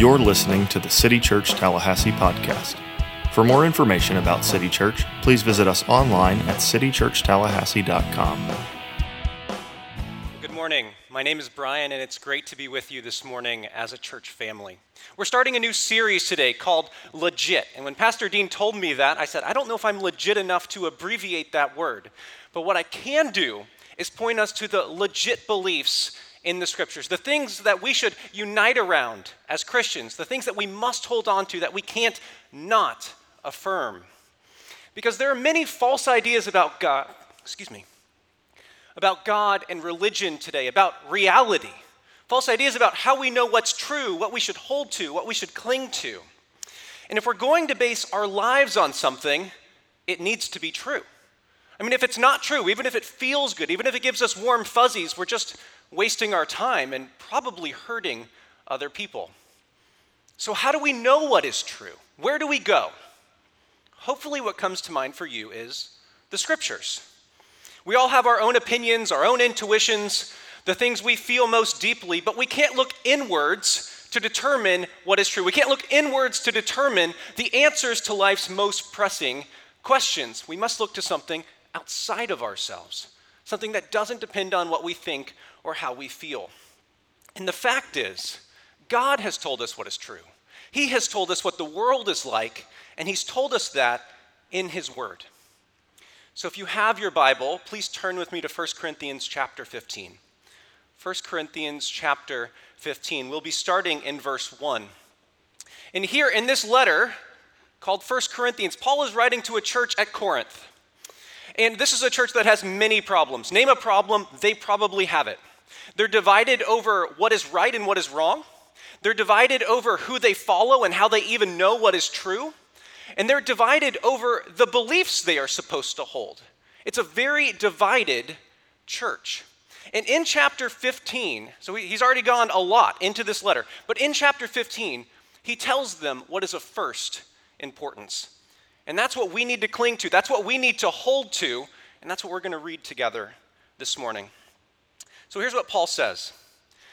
You're listening to the City Church Tallahassee podcast. For more information about City Church, please visit us online at citychurchtallahassee.com. Good morning. My name is Brian, and it's great to be with you this morning as a church family. We're starting a new series today called Legit. And when Pastor Dean told me that, I said, I don't know if I'm legit enough to abbreviate that word. But what I can do is point us to the legit beliefs in the scriptures, the things that we should unite around as Christians, the things that we must hold on to that we can't not affirm. Because there are many false ideas about God, excuse me, about God and religion today, about reality. False ideas about how we know what's true, what we should hold to, what we should cling to. And if we're going to base our lives on something, it needs to be true. I mean, if it's not true, even if it feels good, even if it gives us warm fuzzies, we're just wasting our time and probably hurting other people. So, how do we know what is true? Where do we go? Hopefully, what comes to mind for you is the scriptures. We all have our own opinions, our own intuitions, the things we feel most deeply, but we can't look inwards to determine what is true. We can't look inwards to determine the answers to life's most pressing questions. We must look to something outside of ourselves, something that doesn't depend on what we think or how we feel. And the fact is, God has told us what is true. He has told us what the world is like, and He's told us that in His Word. So if you have your Bible, please turn with me to 1 Corinthians chapter 15. 1 Corinthians chapter 15. We'll be starting in verse 1. And here in this letter called 1 Corinthians, Paul is writing to a church at Corinth. And this is a church that has many problems. Name a problem, they probably have it. They're divided over what is right and what is wrong. They're divided over who they follow and how they even know what is true. And they're divided over the beliefs they are supposed to hold. It's a very divided church. And in chapter 15, so he's already gone a lot into this letter, but in chapter 15, he tells them what is of first importance. And that's what we need to cling to, that's what we need to hold to, and that's what we're going to read together this morning. So here's what Paul says.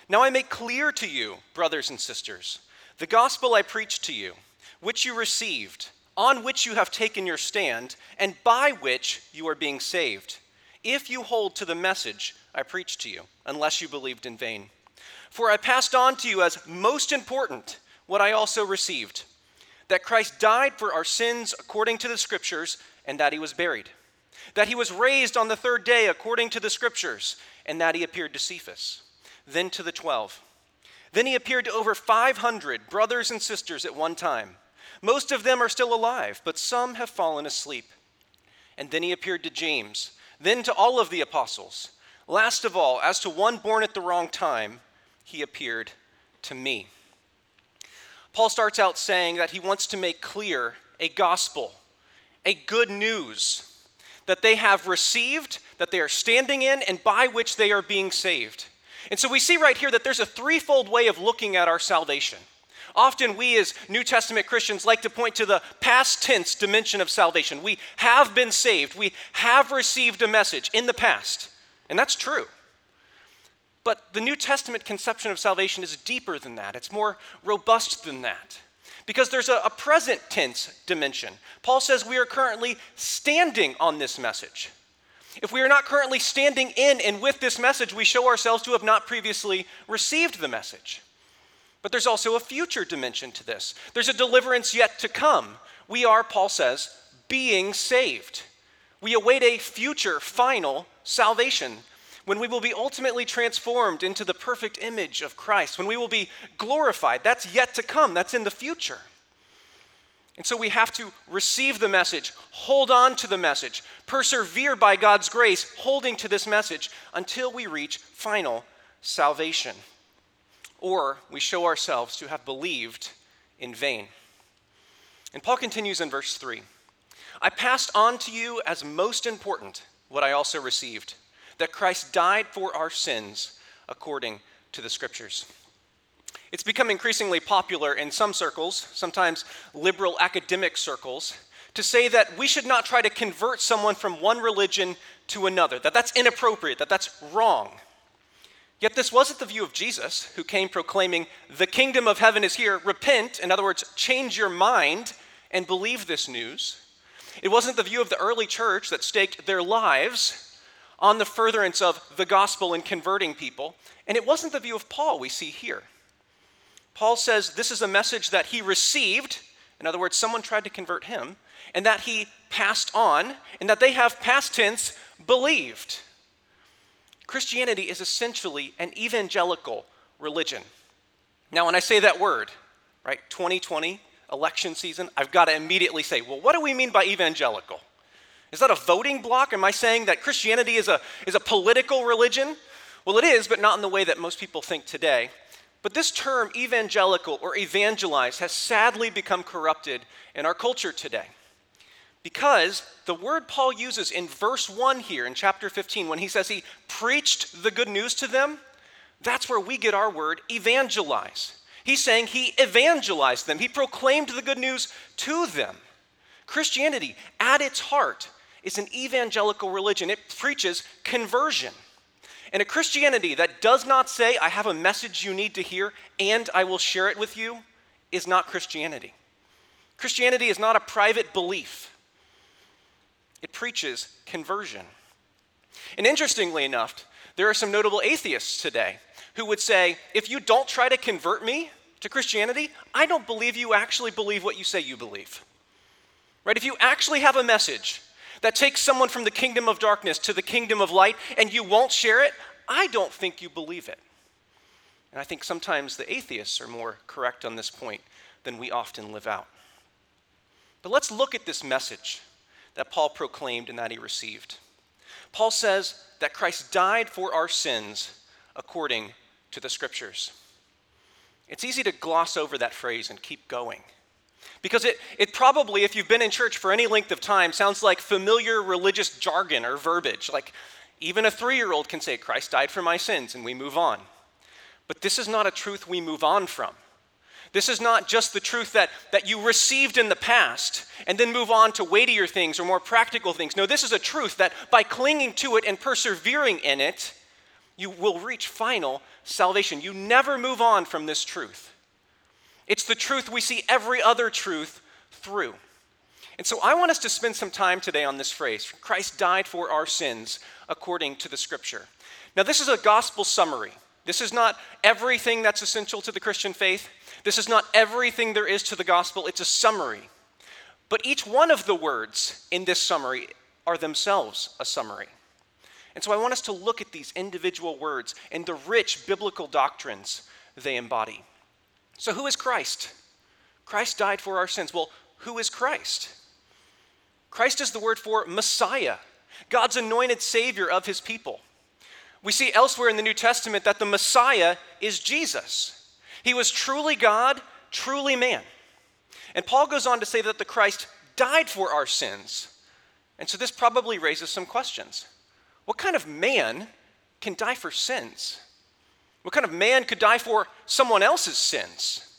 Now I make clear to you, brothers and sisters, the gospel I preached to you, which you received, on which you have taken your stand, and by which you are being saved, if you hold to the message I preached to you, unless you believed in vain. For I passed on to you as most important what I also received that Christ died for our sins according to the Scriptures, and that he was buried. That he was raised on the third day according to the Scriptures, and that he appeared to Cephas, then to the twelve. Then he appeared to over 500 brothers and sisters at one time. Most of them are still alive, but some have fallen asleep. And then he appeared to James, then to all of the apostles. Last of all, as to one born at the wrong time, he appeared to me. Paul starts out saying that he wants to make clear a gospel, a good news that they have received, that they are standing in, and by which they are being saved. And so we see right here that there's a threefold way of looking at our salvation. Often, we as New Testament Christians like to point to the past tense dimension of salvation. We have been saved, we have received a message in the past, and that's true. But the New Testament conception of salvation is deeper than that, it's more robust than that because there's a, a, present tense dimension. Paul says we are currently standing on this message. If we are not currently standing in and with this message, we show ourselves to have not previously received the message. But there's also a future dimension to this. There's a deliverance yet to come. We are, Paul says, being saved. We await a future, final salvation when we will be ultimately transformed into the perfect image of Christ, when we will be glorified. That's yet to come, that's in the future. And so we have to receive the message, hold on to the message, persevere by God's grace, holding to this message until we reach final salvation. Or we show ourselves to have believed in vain. And Paul continues in verse 3 I passed on to you as most important what I also received that Christ died for our sins according to the scriptures. It's become increasingly popular in some circles, sometimes liberal academic circles, to say that we should not try to convert someone from one religion to another, that that's inappropriate, that that's wrong. Yet this wasn't the view of Jesus, who came proclaiming, The kingdom of heaven is here. Repent, in other words, change your mind and believe this news. It wasn't the view of the early church that staked their lives on the furtherance of the gospel and converting people. And it wasn't the view of Paul we see here. Paul says this is a message that he received, in other words, someone tried to convert him, and that he passed on, and that they have past tense believed. Christianity is essentially an evangelical religion. Now, when I say that word, right, 2020, election season, I've got to immediately say, well, what do we mean by evangelical? Is that a voting block? Am I saying that Christianity is a, is a political religion? Well, it is, but not in the way that most people think today. But this term, evangelical or evangelize, has sadly become corrupted in our culture today. Because the word Paul uses in verse 1 here in chapter 15, when he says he preached the good news to them, that's where we get our word evangelize. He's saying he evangelized them, he proclaimed the good news to them. Christianity, at its heart, is an evangelical religion. It preaches conversion. And a Christianity that does not say, I have a message you need to hear and I will share it with you, is not Christianity. Christianity is not a private belief, it preaches conversion. And interestingly enough, there are some notable atheists today who would say, if you don't try to convert me to Christianity, I don't believe you actually believe what you say you believe. Right? If you actually have a message that takes someone from the kingdom of darkness to the kingdom of light and you won't share it, I don't think you believe it. And I think sometimes the atheists are more correct on this point than we often live out. But let's look at this message that Paul proclaimed and that he received. Paul says that Christ died for our sins according to the scriptures. It's easy to gloss over that phrase and keep going. Because it, it probably, if you've been in church for any length of time, sounds like familiar religious jargon or verbiage. Like even a three year old can say, Christ died for my sins, and we move on. But this is not a truth we move on from. This is not just the truth that, that you received in the past and then move on to weightier things or more practical things. No, this is a truth that by clinging to it and persevering in it, you will reach final salvation. You never move on from this truth. It's the truth we see every other truth through. And so I want us to spend some time today on this phrase Christ died for our sins according to the scripture. Now, this is a gospel summary. This is not everything that's essential to the Christian faith. This is not everything there is to the gospel. It's a summary. But each one of the words in this summary are themselves a summary. And so I want us to look at these individual words and the rich biblical doctrines they embody. So, who is Christ? Christ died for our sins. Well, who is Christ? Christ is the word for Messiah, God's anointed Savior of his people. We see elsewhere in the New Testament that the Messiah is Jesus. He was truly God, truly man. And Paul goes on to say that the Christ died for our sins. And so this probably raises some questions. What kind of man can die for sins? What kind of man could die for someone else's sins?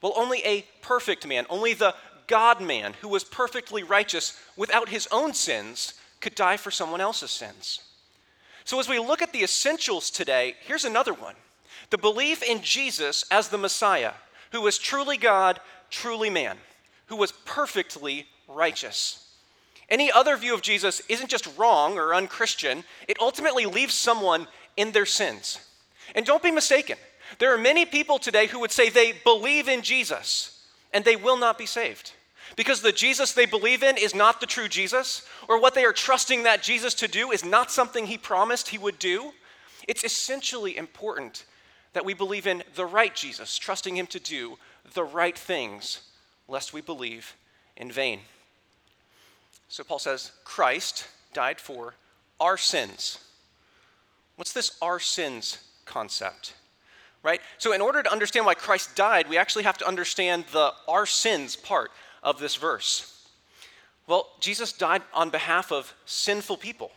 Well, only a perfect man, only the God man who was perfectly righteous without his own sins could die for someone else's sins. So, as we look at the essentials today, here's another one the belief in Jesus as the Messiah, who was truly God, truly man, who was perfectly righteous. Any other view of Jesus isn't just wrong or unchristian, it ultimately leaves someone in their sins. And don't be mistaken. There are many people today who would say they believe in Jesus and they will not be saved. Because the Jesus they believe in is not the true Jesus, or what they are trusting that Jesus to do is not something he promised he would do. It's essentially important that we believe in the right Jesus, trusting him to do the right things, lest we believe in vain. So Paul says, Christ died for our sins. What's this our sins concept, right? So, in order to understand why Christ died, we actually have to understand the our sins part of this verse. Well, Jesus died on behalf of sinful people.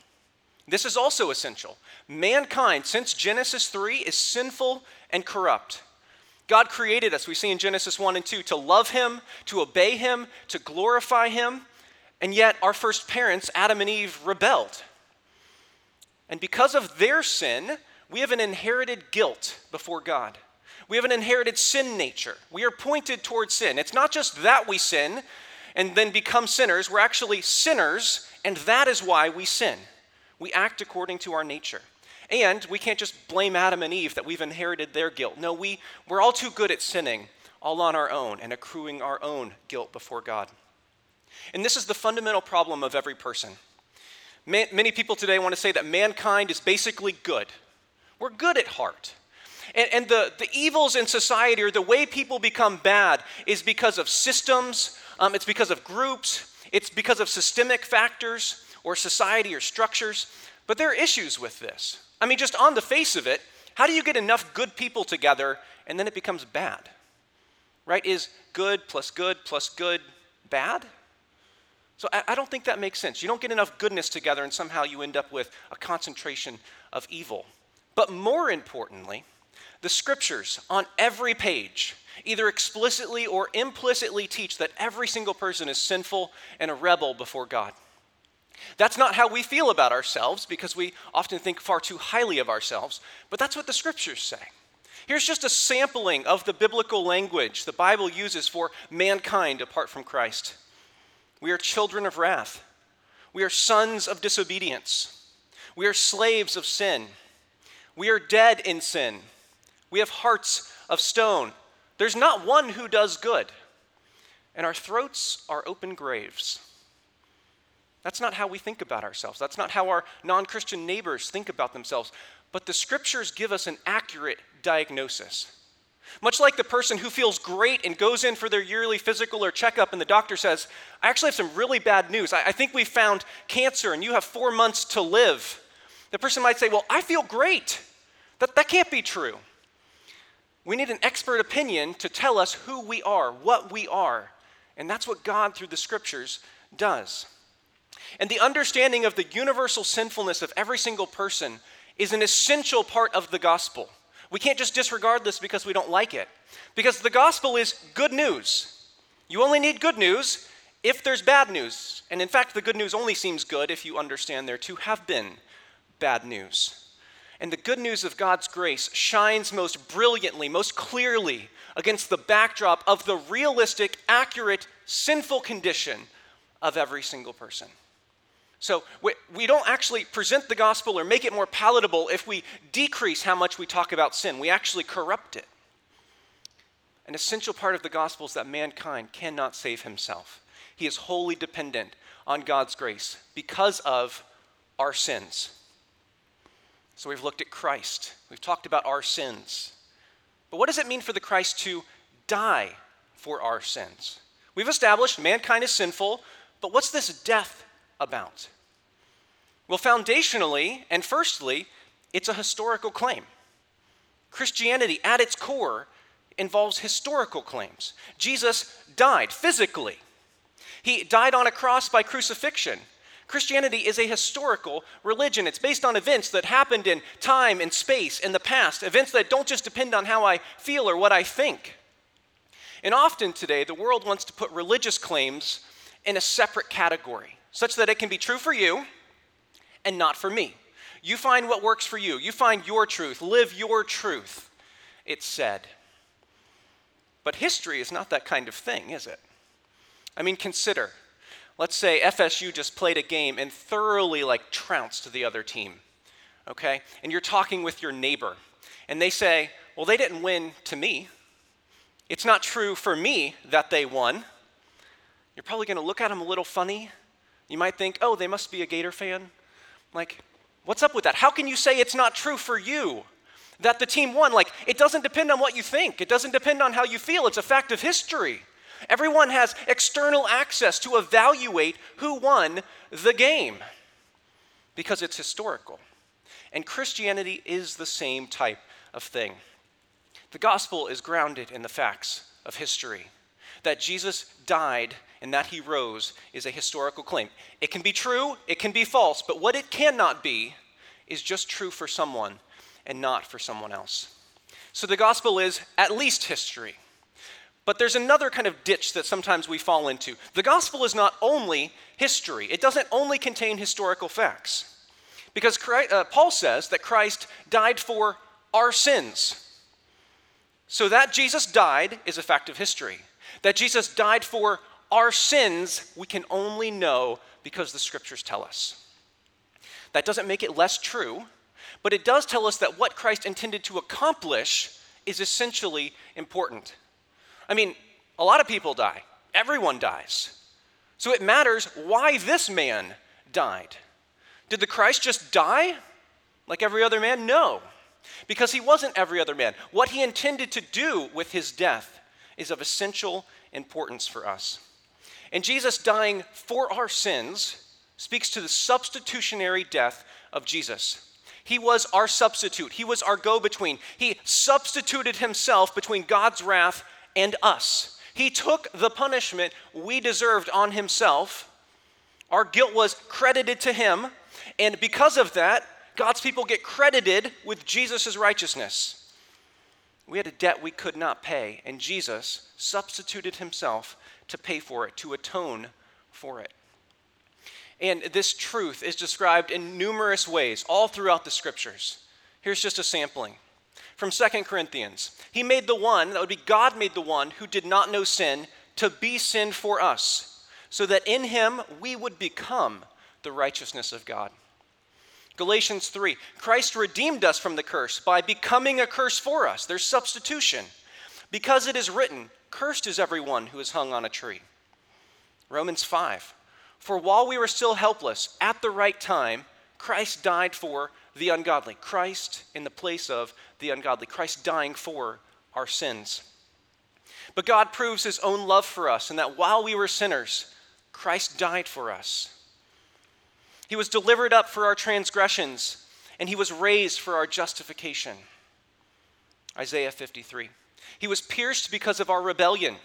This is also essential. Mankind, since Genesis 3, is sinful and corrupt. God created us, we see in Genesis 1 and 2, to love Him, to obey Him, to glorify Him, and yet our first parents, Adam and Eve, rebelled. And because of their sin, we have an inherited guilt before God. We have an inherited sin nature. We are pointed towards sin. It's not just that we sin and then become sinners, we're actually sinners, and that is why we sin. We act according to our nature. And we can't just blame Adam and Eve that we've inherited their guilt. No, we, we're all too good at sinning all on our own and accruing our own guilt before God. And this is the fundamental problem of every person. Many people today want to say that mankind is basically good. We're good at heart. And, and, the, the evils in society or the way people become bad is because of systems, um, it's because of groups, it's because of systemic factors or society or structures. But there are issues with this. I mean, just on the face of it, how do you get enough good people together and then it becomes bad? Right? Is good plus good plus good bad? So I, I don't think that makes sense. You don't get enough goodness together and somehow you end up with a concentration of evil. But more importantly, the scriptures on every page either explicitly or implicitly teach that every single person is sinful and a rebel before God. That's not how we feel about ourselves because we often think far too highly of ourselves, but that's what the scriptures say. Here's just a sampling of the biblical language the Bible uses for mankind apart from Christ. We are children of wrath. We are sons of disobedience. We are slaves of sin. We are dead in sin. We have hearts of stone. There's not one who does good. And our throats are open graves. That's not how we think about ourselves. That's not how our non Christian neighbors think about themselves. But the scriptures give us an accurate diagnosis. Much like the person who feels great and goes in for their yearly physical or checkup, and the doctor says, I actually have some really bad news. I, I think we found cancer and you have four months to live. The person might say, Well, I feel great. That, that can't be true. We need an expert opinion to tell us who we are, what we are. And that's what God, through the scriptures, does. And the understanding of the universal sinfulness of every single person is an essential part of the gospel. We can't just disregard this because we don't like it. Because the gospel is good news. You only need good news if there's bad news. And in fact, the good news only seems good if you understand there to have been bad news. And the good news of God's grace shines most brilliantly, most clearly against the backdrop of the realistic, accurate, sinful condition of every single person. So we, we don't actually present the gospel or make it more palatable if we decrease how much we talk about sin. We actually corrupt it. An essential part of the gospel is that mankind cannot save himself. He is wholly dependent on God's grace because of our sins. So we've looked at Christ, we've talked about our sins. But what does it mean for the Christ to die for our sins? We've established mankind is sinful, but what's this death about? Well, foundationally and firstly, it's a historical claim. Christianity, at its core, involves historical claims. Jesus died physically, he died on a cross by crucifixion. Christianity is a historical religion. It's based on events that happened in time and space in the past, events that don't just depend on how I feel or what I think. And often today, the world wants to put religious claims in a separate category, such that it can be true for you and not for me. You find what works for you. You find your truth. Live your truth, it's said. But history is not that kind of thing, is it? I mean, consider. Let's say FSU just played a game and thoroughly like trounced the other team, okay? And you're talking with your neighbor, and they say, Well, they didn't win to me. It's not true for me that they won. You're probably going to look at them a little funny. You might think, Oh, they must be a Gator fan. Like, what's up with that? How can you say it's not true for you that the team won? Like, it doesn't depend on what you think, it doesn't depend on how you feel. It's a fact of history. Everyone has external access to evaluate who won the game because it's historical. And Christianity is the same type of thing. The gospel is grounded in the facts of history. That Jesus died and that he rose is a historical claim. It can be true, it can be false, but what it cannot be is just true for someone and not for someone else. So the gospel is at least history. But there's another kind of ditch that sometimes we fall into. The gospel is not only history, it doesn't only contain historical facts. Because Christ, uh, Paul says that Christ died for our sins. So that Jesus died is a fact of history. That Jesus died for our sins, we can only know because the scriptures tell us. That doesn't make it less true, but it does tell us that what Christ intended to accomplish is essentially important. I mean, a lot of people die, everyone dies. So it matters why this man died. Did the Christ just die like every other man? No, because he wasn't every other man. What he intended to do with his death is of essential importance for us. And Jesus dying for our sins speaks to the substitutionary death of Jesus. He was our substitute, He was our go between. He substituted Himself between God's wrath and us. He took the punishment we deserved on Himself. Our guilt was credited to Him, and because of that, God's people get credited with Jesus' righteousness. We had a debt we could not pay, and Jesus substituted Himself to pay for it, to atone for it. And this truth is described in numerous ways all throughout the scriptures. Here's just a sampling. From 2 Corinthians, he made the one, that would be God made the one who did not know sin to be sin for us, so that in him we would become the righteousness of God. Galatians 3, Christ redeemed us from the curse by becoming a curse for us. There's substitution. Because it is written, Cursed is everyone who is hung on a tree. Romans 5, For while we were still helpless, at the right time, Christ died for the ungodly. Christ in the place of the ungodly. Christ dying for our sins. But God proves his own love for us, and that while we were sinners, Christ died for us. He was delivered up for our transgressions, and he was raised for our justification. Isaiah 53. He was pierced because of our rebellion.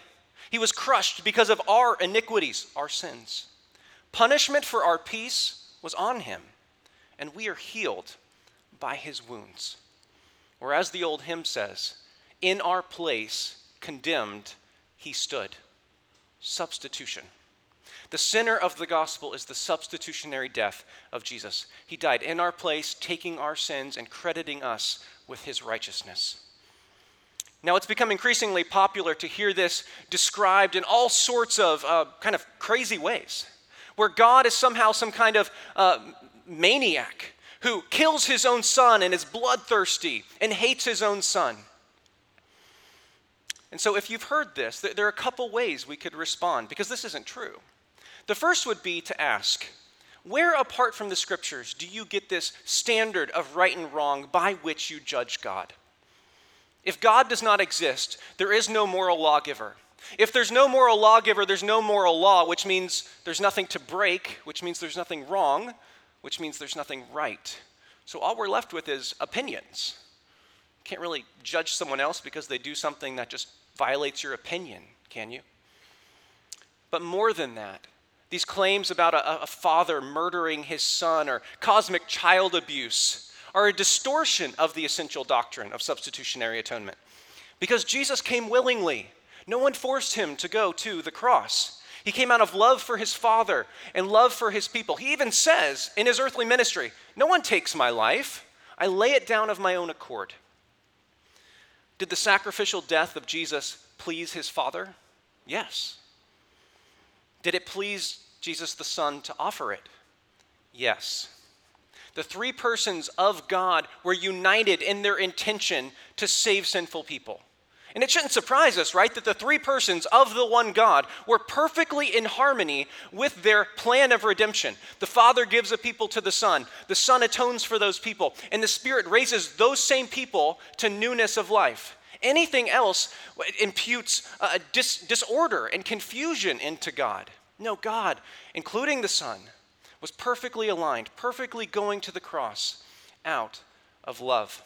He was crushed because of our iniquities, our sins. Punishment for our peace was on him, and we are healed by his wounds. Or as the old hymn says, in our place, condemned, he stood. Substitution. The center of the gospel is the substitutionary death of Jesus. He died in our place, taking our sins and crediting us with his righteousness. Now, it's become increasingly popular to hear this described in all sorts of uh, kind of crazy ways, where God is somehow some kind of uh, maniac who kills his own son and is bloodthirsty and hates his own son. And so, if you've heard this, there are a couple ways we could respond because this isn't true. The first would be to ask, where apart from the scriptures do you get this standard of right and wrong by which you judge God? If God does not exist, there is no moral lawgiver. If there's no moral lawgiver, there's no moral law, which means there's nothing to break, which means there's nothing wrong, which means there's nothing right. So all we're left with is opinions. You can't really judge someone else because they do something that just violates your opinion, can you? But more than that, these claims about a, a father murdering his son or cosmic child abuse are a distortion of the essential doctrine of substitutionary atonement. Because Jesus came willingly, no one forced him to go to the cross. He came out of love for his Father and love for his people. He even says in his earthly ministry, No one takes my life, I lay it down of my own accord. Did the sacrificial death of Jesus please his Father? Yes. Did it please Jesus the Son to offer it? Yes the three persons of God were united in their intention to save sinful people. And it shouldn't surprise us, right, that the three persons of the one God were perfectly in harmony with their plan of redemption. The Father gives a people to the Son, the Son atones for those people, and the Spirit raises those same people to newness of life. Anything else imputes a dis- disorder and confusion into God. No, God, including the Son, was perfectly aligned, perfectly going to the cross out of love.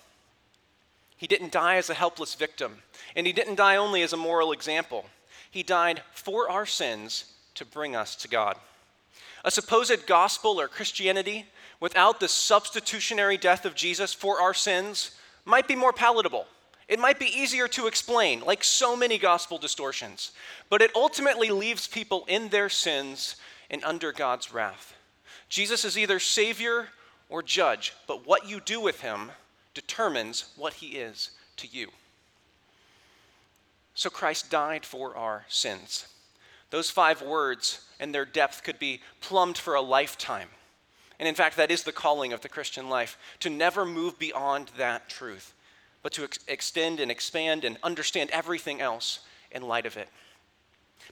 He didn't die as a helpless victim, and he didn't die only as a moral example. He died for our sins to bring us to God. A supposed gospel or Christianity without the substitutionary death of Jesus for our sins might be more palatable. It might be easier to explain, like so many gospel distortions, but it ultimately leaves people in their sins and under God's wrath. Jesus is either Savior or judge, but what you do with him determines what he is to you. So Christ died for our sins. Those five words and their depth could be plumbed for a lifetime. And in fact, that is the calling of the Christian life to never move beyond that truth, but to ex- extend and expand and understand everything else in light of it.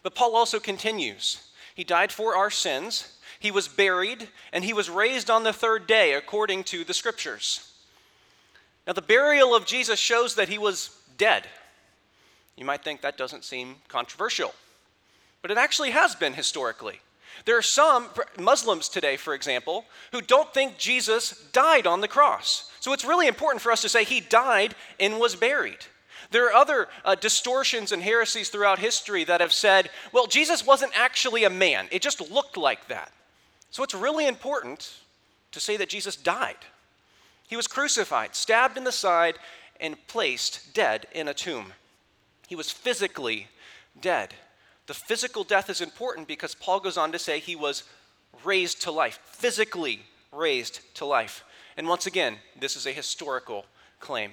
But Paul also continues. He died for our sins, he was buried, and he was raised on the third day according to the scriptures. Now, the burial of Jesus shows that he was dead. You might think that doesn't seem controversial, but it actually has been historically. There are some Muslims today, for example, who don't think Jesus died on the cross. So it's really important for us to say he died and was buried. There are other uh, distortions and heresies throughout history that have said, well, Jesus wasn't actually a man, it just looked like that. So it's really important to say that Jesus died. He was crucified, stabbed in the side, and placed dead in a tomb. He was physically dead. The physical death is important because Paul goes on to say he was raised to life, physically raised to life. And once again, this is a historical claim.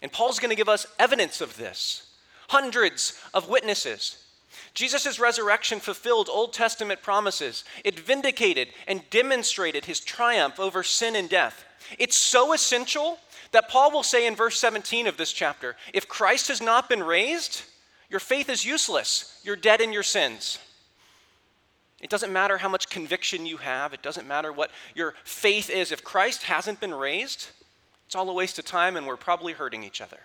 And Paul's going to give us evidence of this hundreds of witnesses. Jesus' resurrection fulfilled Old Testament promises. It vindicated and demonstrated his triumph over sin and death. It's so essential that Paul will say in verse 17 of this chapter if Christ has not been raised, your faith is useless. You're dead in your sins. It doesn't matter how much conviction you have, it doesn't matter what your faith is. If Christ hasn't been raised, it's all a waste of time and we're probably hurting each other.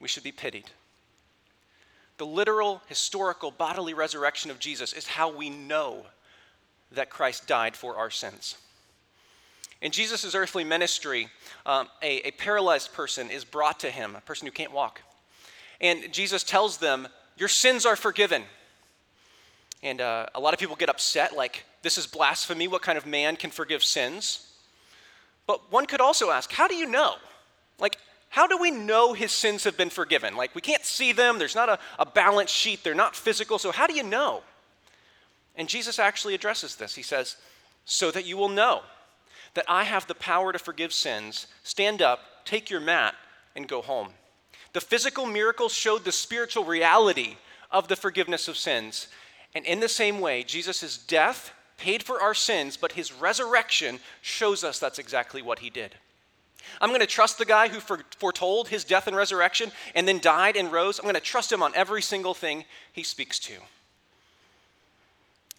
We should be pitied. The literal, historical, bodily resurrection of Jesus is how we know that Christ died for our sins. In Jesus' earthly ministry, um, a, a paralyzed person is brought to him, a person who can't walk. And Jesus tells them, Your sins are forgiven. And uh, a lot of people get upset, like, This is blasphemy. What kind of man can forgive sins? But one could also ask, how do you know? Like, how do we know his sins have been forgiven? Like, we can't see them, there's not a, a balance sheet, they're not physical, so how do you know? And Jesus actually addresses this. He says, So that you will know that I have the power to forgive sins, stand up, take your mat, and go home. The physical miracles showed the spiritual reality of the forgiveness of sins. And in the same way, Jesus' death paid for our sins, but his resurrection shows us that's exactly what he did. I'm going to trust the guy who foretold his death and resurrection and then died and rose. I'm going to trust him on every single thing he speaks to.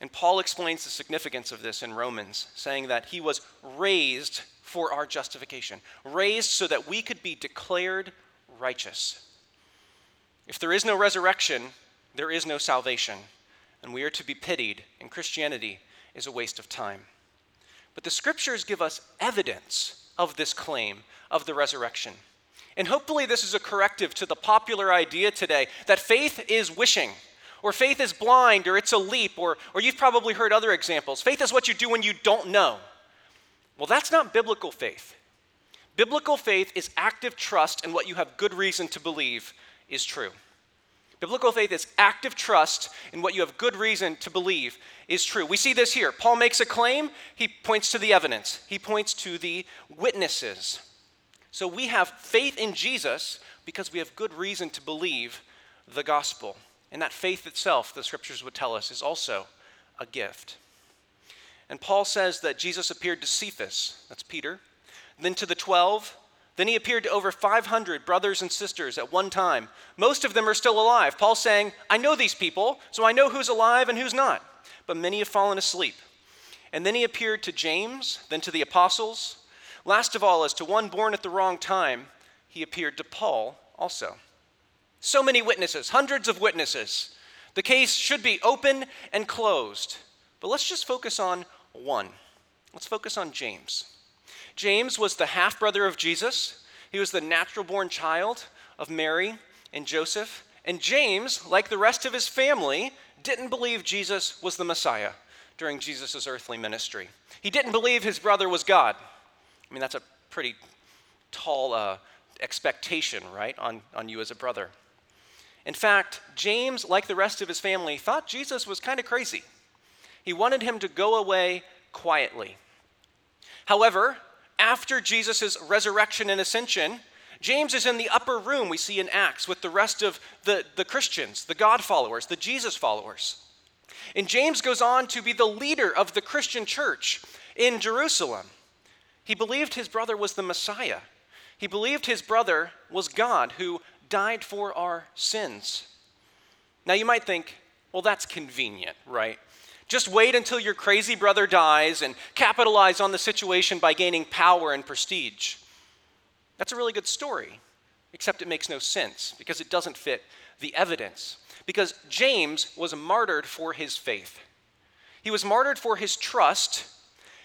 And Paul explains the significance of this in Romans, saying that he was raised for our justification, raised so that we could be declared righteous. If there is no resurrection, there is no salvation, and we are to be pitied, and Christianity is a waste of time. But the scriptures give us evidence of this claim of the resurrection. And hopefully, this is a corrective to the popular idea today that faith is wishing, or faith is blind, or it's a leap, or, or you've probably heard other examples. Faith is what you do when you don't know. Well, that's not biblical faith. Biblical faith is active trust in what you have good reason to believe is true. Biblical faith is active trust in what you have good reason to believe is true. We see this here. Paul makes a claim, he points to the evidence, he points to the witnesses. So we have faith in Jesus because we have good reason to believe the gospel. And that faith itself, the scriptures would tell us, is also a gift. And Paul says that Jesus appeared to Cephas, that's Peter, then to the 12, then he appeared to over 500 brothers and sisters at one time. Most of them are still alive. Paul's saying, I know these people, so I know who's alive and who's not. But many have fallen asleep. And then he appeared to James, then to the apostles. Last of all, as to one born at the wrong time, he appeared to Paul also. So many witnesses, hundreds of witnesses. The case should be open and closed. But let's just focus on one. Let's focus on James. James was the half brother of Jesus, he was the natural born child of Mary and Joseph. And James, like the rest of his family, didn't believe Jesus was the Messiah during Jesus' earthly ministry. He didn't believe his brother was God. I mean, that's a pretty tall uh, expectation, right, on, on you as a brother. In fact, James, like the rest of his family, thought Jesus was kind of crazy. He wanted him to go away quietly. However, after Jesus' resurrection and ascension, James is in the upper room we see in Acts with the rest of the, the Christians, the God followers, the Jesus followers. And James goes on to be the leader of the Christian church in Jerusalem. He believed his brother was the Messiah. He believed his brother was God who died for our sins. Now you might think, well, that's convenient, right? Just wait until your crazy brother dies and capitalize on the situation by gaining power and prestige. That's a really good story, except it makes no sense because it doesn't fit the evidence. Because James was martyred for his faith. He was martyred for his trust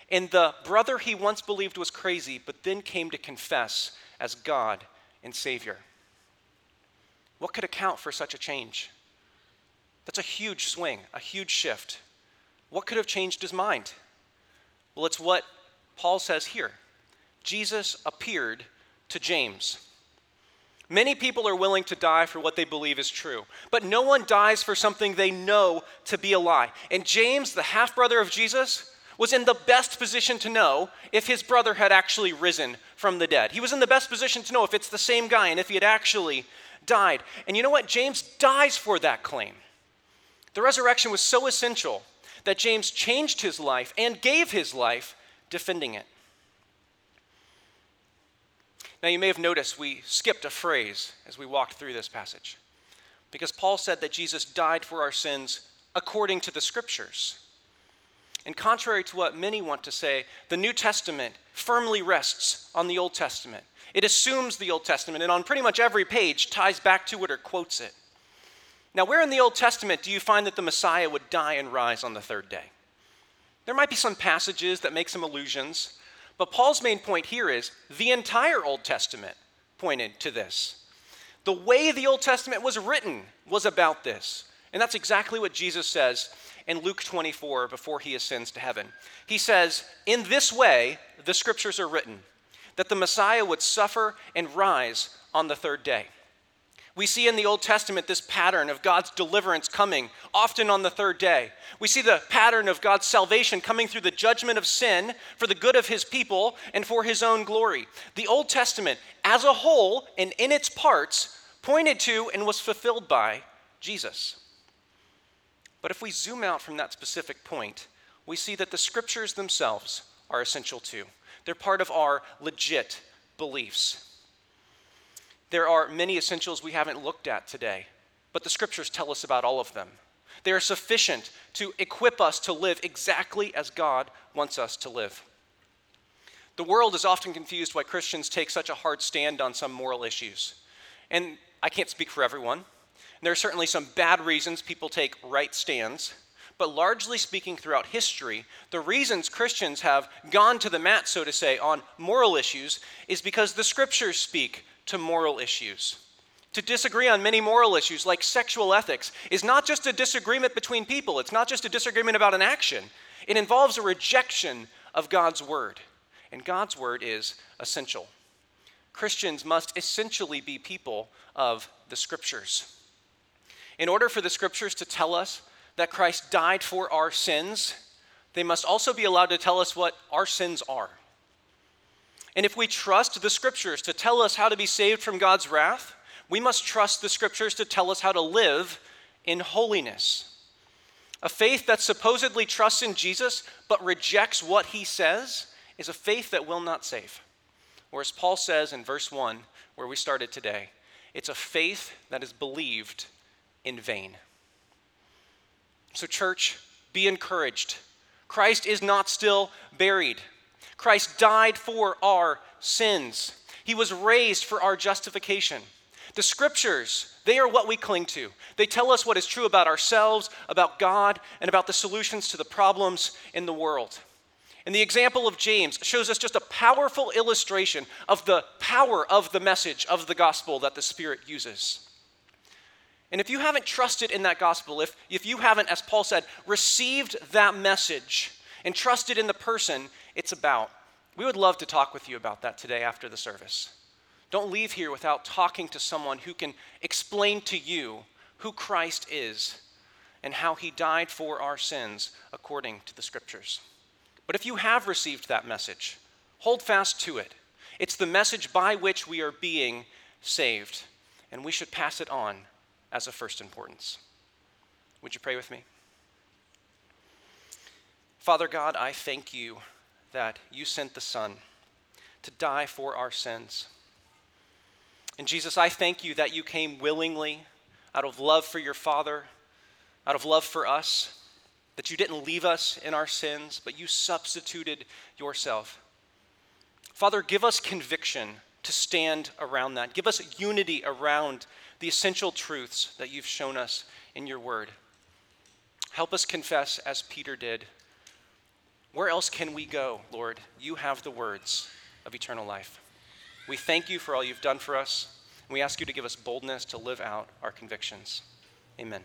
in the brother he once believed was crazy, but then came to confess as God and Savior. What could account for such a change? That's a huge swing, a huge shift. What could have changed his mind? Well, it's what Paul says here Jesus appeared to James. Many people are willing to die for what they believe is true, but no one dies for something they know to be a lie. And James, the half brother of Jesus, was in the best position to know if his brother had actually risen from the dead. He was in the best position to know if it's the same guy and if he had actually died. And you know what? James dies for that claim. The resurrection was so essential that James changed his life and gave his life defending it. Now, you may have noticed we skipped a phrase as we walked through this passage because Paul said that Jesus died for our sins according to the scriptures. And contrary to what many want to say, the New Testament firmly rests on the Old Testament. It assumes the Old Testament and on pretty much every page ties back to it or quotes it. Now, where in the Old Testament do you find that the Messiah would die and rise on the third day? There might be some passages that make some allusions, but Paul's main point here is the entire Old Testament pointed to this. The way the Old Testament was written was about this. And that's exactly what Jesus says in Luke 24 before he ascends to heaven. He says, In this way, the scriptures are written, that the Messiah would suffer and rise on the third day. We see in the Old Testament this pattern of God's deliverance coming, often on the third day. We see the pattern of God's salvation coming through the judgment of sin for the good of his people and for his own glory. The Old Testament, as a whole and in its parts, pointed to and was fulfilled by Jesus. But if we zoom out from that specific point, we see that the scriptures themselves are essential too. They're part of our legit beliefs. There are many essentials we haven't looked at today, but the scriptures tell us about all of them. They are sufficient to equip us to live exactly as God wants us to live. The world is often confused why Christians take such a hard stand on some moral issues. And I can't speak for everyone. There are certainly some bad reasons people take right stands. But largely speaking, throughout history, the reasons Christians have gone to the mat, so to say, on moral issues is because the scriptures speak to moral issues. To disagree on many moral issues like sexual ethics is not just a disagreement between people, it's not just a disagreement about an action. It involves a rejection of God's word. And God's word is essential. Christians must essentially be people of the scriptures. In order for the scriptures to tell us that Christ died for our sins, they must also be allowed to tell us what our sins are. And if we trust the scriptures to tell us how to be saved from God's wrath, we must trust the scriptures to tell us how to live in holiness. A faith that supposedly trusts in Jesus but rejects what he says is a faith that will not save. Or as Paul says in verse 1, where we started today, it's a faith that is believed in vain. So, church, be encouraged. Christ is not still buried. Christ died for our sins. He was raised for our justification. The scriptures, they are what we cling to. They tell us what is true about ourselves, about God, and about the solutions to the problems in the world. And the example of James shows us just a powerful illustration of the power of the message of the gospel that the Spirit uses. And if you haven't trusted in that gospel, if, if you haven't, as Paul said, received that message and trusted in the person it's about. We would love to talk with you about that today after the service. Don't leave here without talking to someone who can explain to you who Christ is and how he died for our sins according to the scriptures. But if you have received that message, Hold fast to it. It's the message by which we are being saved, and we should pass it on as of first importance. Would you pray with me? Father God, I thank you that you sent the Son to die for our sins. And Jesus, I thank you that you came willingly out of love for your Father, out of love for us, that you didn't leave us in our sins, but you substituted yourself. Father, give us conviction to stand around that. Give us unity around the essential truths that you've shown us in your word. Help us confess as Peter did. Where else can we go, Lord? You have the words of eternal life. We thank you for all you've done for us, and we ask you to give us boldness to live out our convictions. Amen.